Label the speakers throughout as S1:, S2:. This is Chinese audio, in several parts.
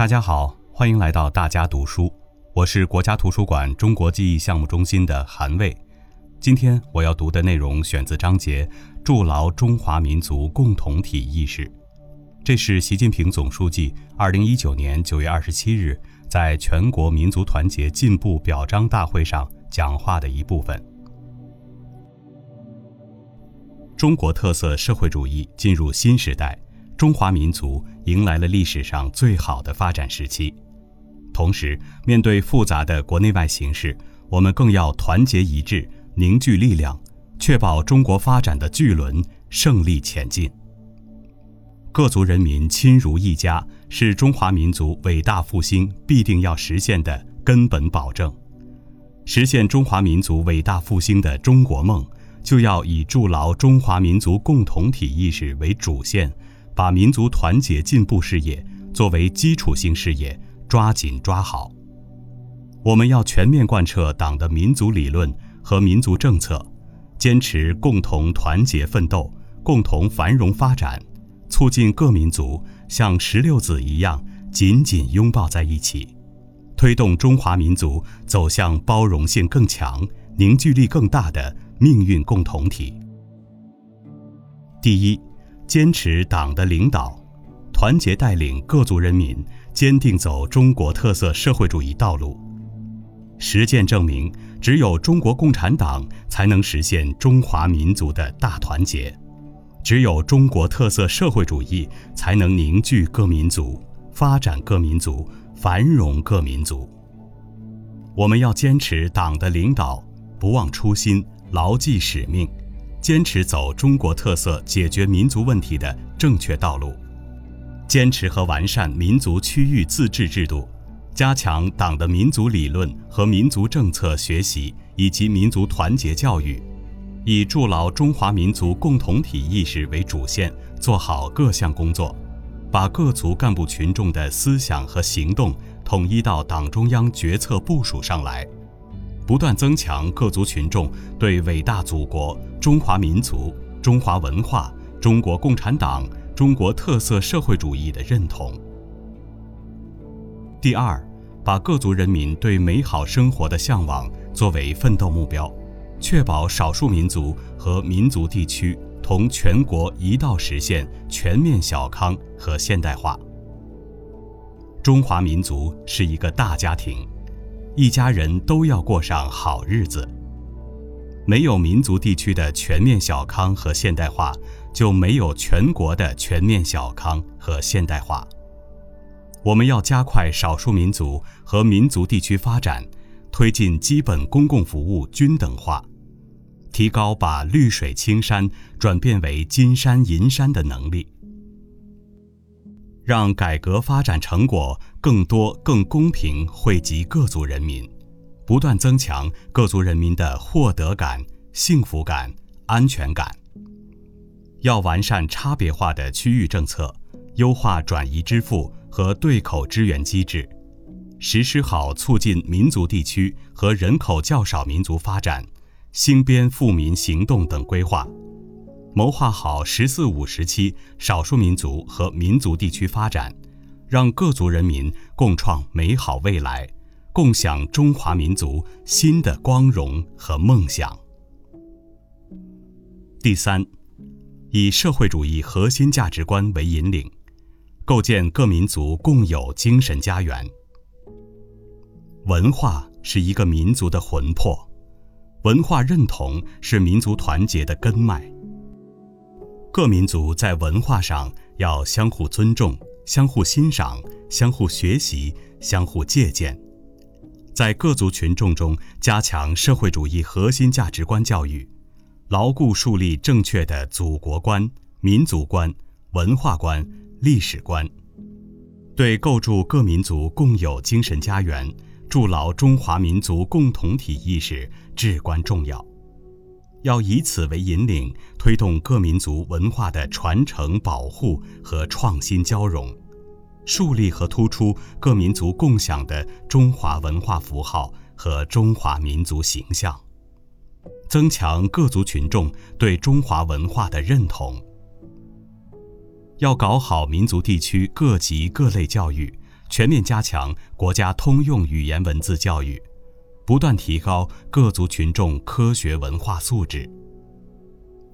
S1: 大家好，欢迎来到大家读书，我是国家图书馆中国记忆项目中心的韩卫。今天我要读的内容选自章节“筑牢中华民族共同体意识”，这是习近平总书记二零一九年九月二十七日在全国民族团结进步表彰大会上讲话的一部分。中国特色社会主义进入新时代。中华民族迎来了历史上最好的发展时期，同时，面对复杂的国内外形势，我们更要团结一致，凝聚力量，确保中国发展的巨轮胜利前进。各族人民亲如一家，是中华民族伟大复兴必定要实现的根本保证。实现中华民族伟大复兴的中国梦，就要以筑牢中华民族共同体意识为主线。把民族团结进步事业作为基础性事业，抓紧抓好。我们要全面贯彻党的民族理论和民族政策，坚持共同团结奋斗、共同繁荣发展，促进各民族像石榴籽一样紧紧拥抱在一起，推动中华民族走向包容性更强、凝聚力更大的命运共同体。第一。坚持党的领导，团结带领各族人民，坚定走中国特色社会主义道路。实践证明，只有中国共产党才能实现中华民族的大团结，只有中国特色社会主义才能凝聚各民族、发展各民族、繁荣各民族。我们要坚持党的领导，不忘初心，牢记使命。坚持走中国特色解决民族问题的正确道路，坚持和完善民族区域自治制度，加强党的民族理论和民族政策学习以及民族团结教育，以筑牢中华民族共同体意识为主线，做好各项工作，把各族干部群众的思想和行动统一到党中央决策部署上来。不断增强各族群众对伟大祖国、中华民族、中华文化、中国共产党、中国特色社会主义的认同。第二，把各族人民对美好生活的向往作为奋斗目标，确保少数民族和民族地区同全国一道实现全面小康和现代化。中华民族是一个大家庭。一家人都要过上好日子。没有民族地区的全面小康和现代化，就没有全国的全面小康和现代化。我们要加快少数民族和民族地区发展，推进基本公共服务均等化，提高把绿水青山转变为金山银山的能力。让改革发展成果更多、更公平惠及各族人民，不断增强各族人民的获得感、幸福感、安全感。要完善差别化的区域政策，优化转移支付和对口支援机制，实施好促进民族地区和人口较少民族发展、兴边富民行动等规划。谋划好“十四五”时期少数民族和民族地区发展，让各族人民共创美好未来，共享中华民族新的光荣和梦想。第三，以社会主义核心价值观为引领，构建各民族共有精神家园。文化是一个民族的魂魄，文化认同是民族团结的根脉。各民族在文化上要相互尊重、相互欣赏、相互学习、相互借鉴，在各族群众中加强社会主义核心价值观教育，牢固树立正确的祖国观、民族观、文化观、历史观，对构筑各民族共有精神家园、筑牢中华民族共同体意识至关重要。要以此为引领，推动各民族文化的传承、保护和创新交融，树立和突出各民族共享的中华文化符号和中华民族形象，增强各族群众对中华文化的认同。要搞好民族地区各级各类教育，全面加强国家通用语言文字教育，不断提高各族群众科学文化素质。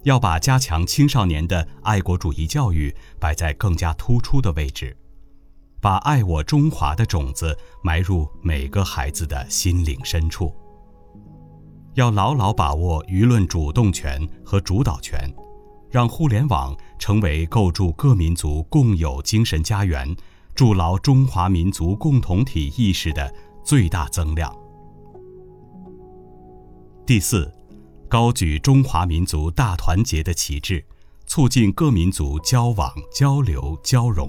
S1: 要把加强青少年的爱国主义教育摆在更加突出的位置，把爱我中华的种子埋入每个孩子的心灵深处。要牢牢把握舆论主动权和主导权，让互联网成为构筑各民族共有精神家园、筑牢中华民族共同体意识的最大增量。第四，高举中华民族大团结的旗帜，促进各民族交往、交流、交融。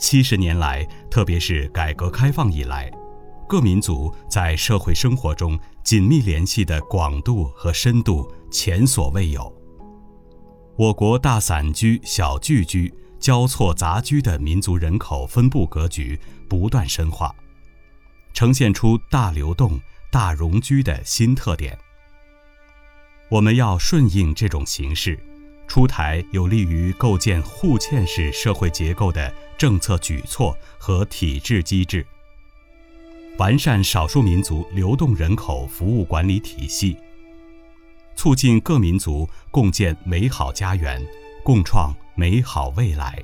S1: 七十年来，特别是改革开放以来。各民族在社会生活中紧密联系的广度和深度前所未有。我国大散居、小聚居、交错杂居的民族人口分布格局不断深化，呈现出大流动、大融居的新特点。我们要顺应这种形势，出台有利于构建互嵌式社会结构的政策举措和体制机制。完善少数民族流动人口服务管理体系，促进各民族共建美好家园，共创美好未来。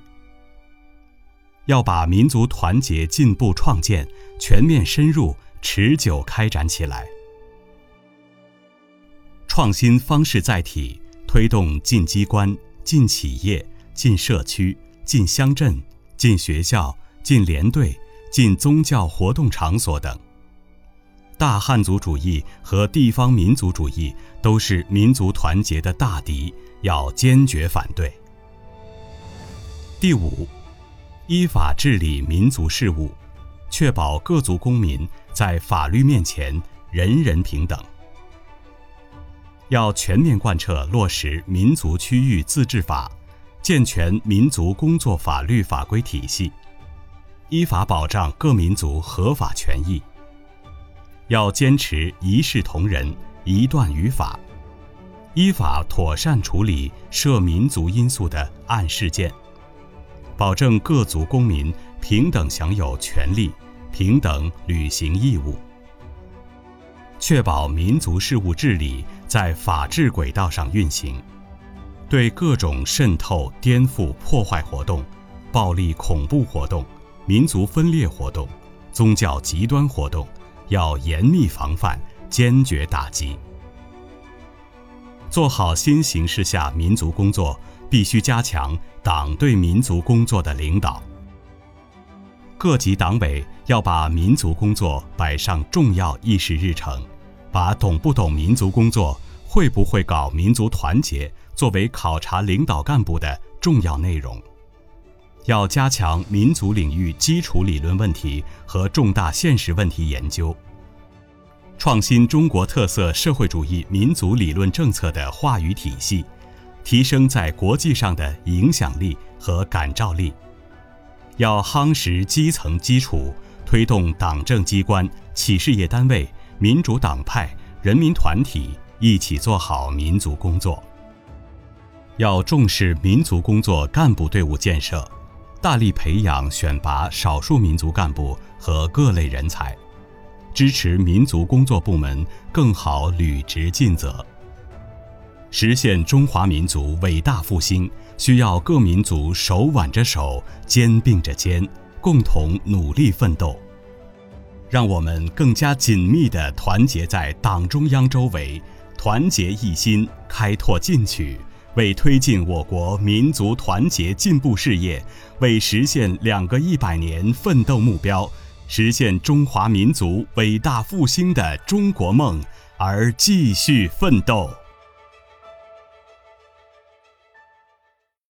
S1: 要把民族团结进步创建全面深入、持久开展起来。创新方式载体，推动进机关、进企业、进社区、进乡镇、进学校、进连队。进宗教活动场所等，大汉族主义和地方民族主义都是民族团结的大敌，要坚决反对。第五，依法治理民族事务，确保各族公民在法律面前人人平等。要全面贯彻落实民族区域自治法，健全民族工作法律法规体系。依法保障各民族合法权益，要坚持一视同仁、一断于法，依法妥善处理涉民族因素的案事件，保证各族公民平等享有权利、平等履行义务，确保民族事务治理在法治轨道上运行，对各种渗透、颠覆、破坏活动、暴力恐怖活动。民族分裂活动、宗教极端活动，要严密防范，坚决打击。做好新形势下民族工作，必须加强党对民族工作的领导。各级党委要把民族工作摆上重要议事日程，把懂不懂民族工作、会不会搞民族团结作为考察领导干部的重要内容。要加强民族领域基础理论问题和重大现实问题研究，创新中国特色社会主义民族理论政策的话语体系，提升在国际上的影响力和感召力。要夯实基层基础，推动党政机关、企事业单位、民主党派、人民团体一起做好民族工作。要重视民族工作干部队伍建设。大力培养选拔少数民族干部和各类人才，支持民族工作部门更好履职尽责。实现中华民族伟大复兴，需要各民族手挽着手、肩并着肩，共同努力奋斗。让我们更加紧密地团结在党中央周围，团结一心，开拓进取。为推进我国民族团结进步事业，为实现两个一百年奋斗目标，实现中华民族伟大复兴的中国梦而继续奋斗。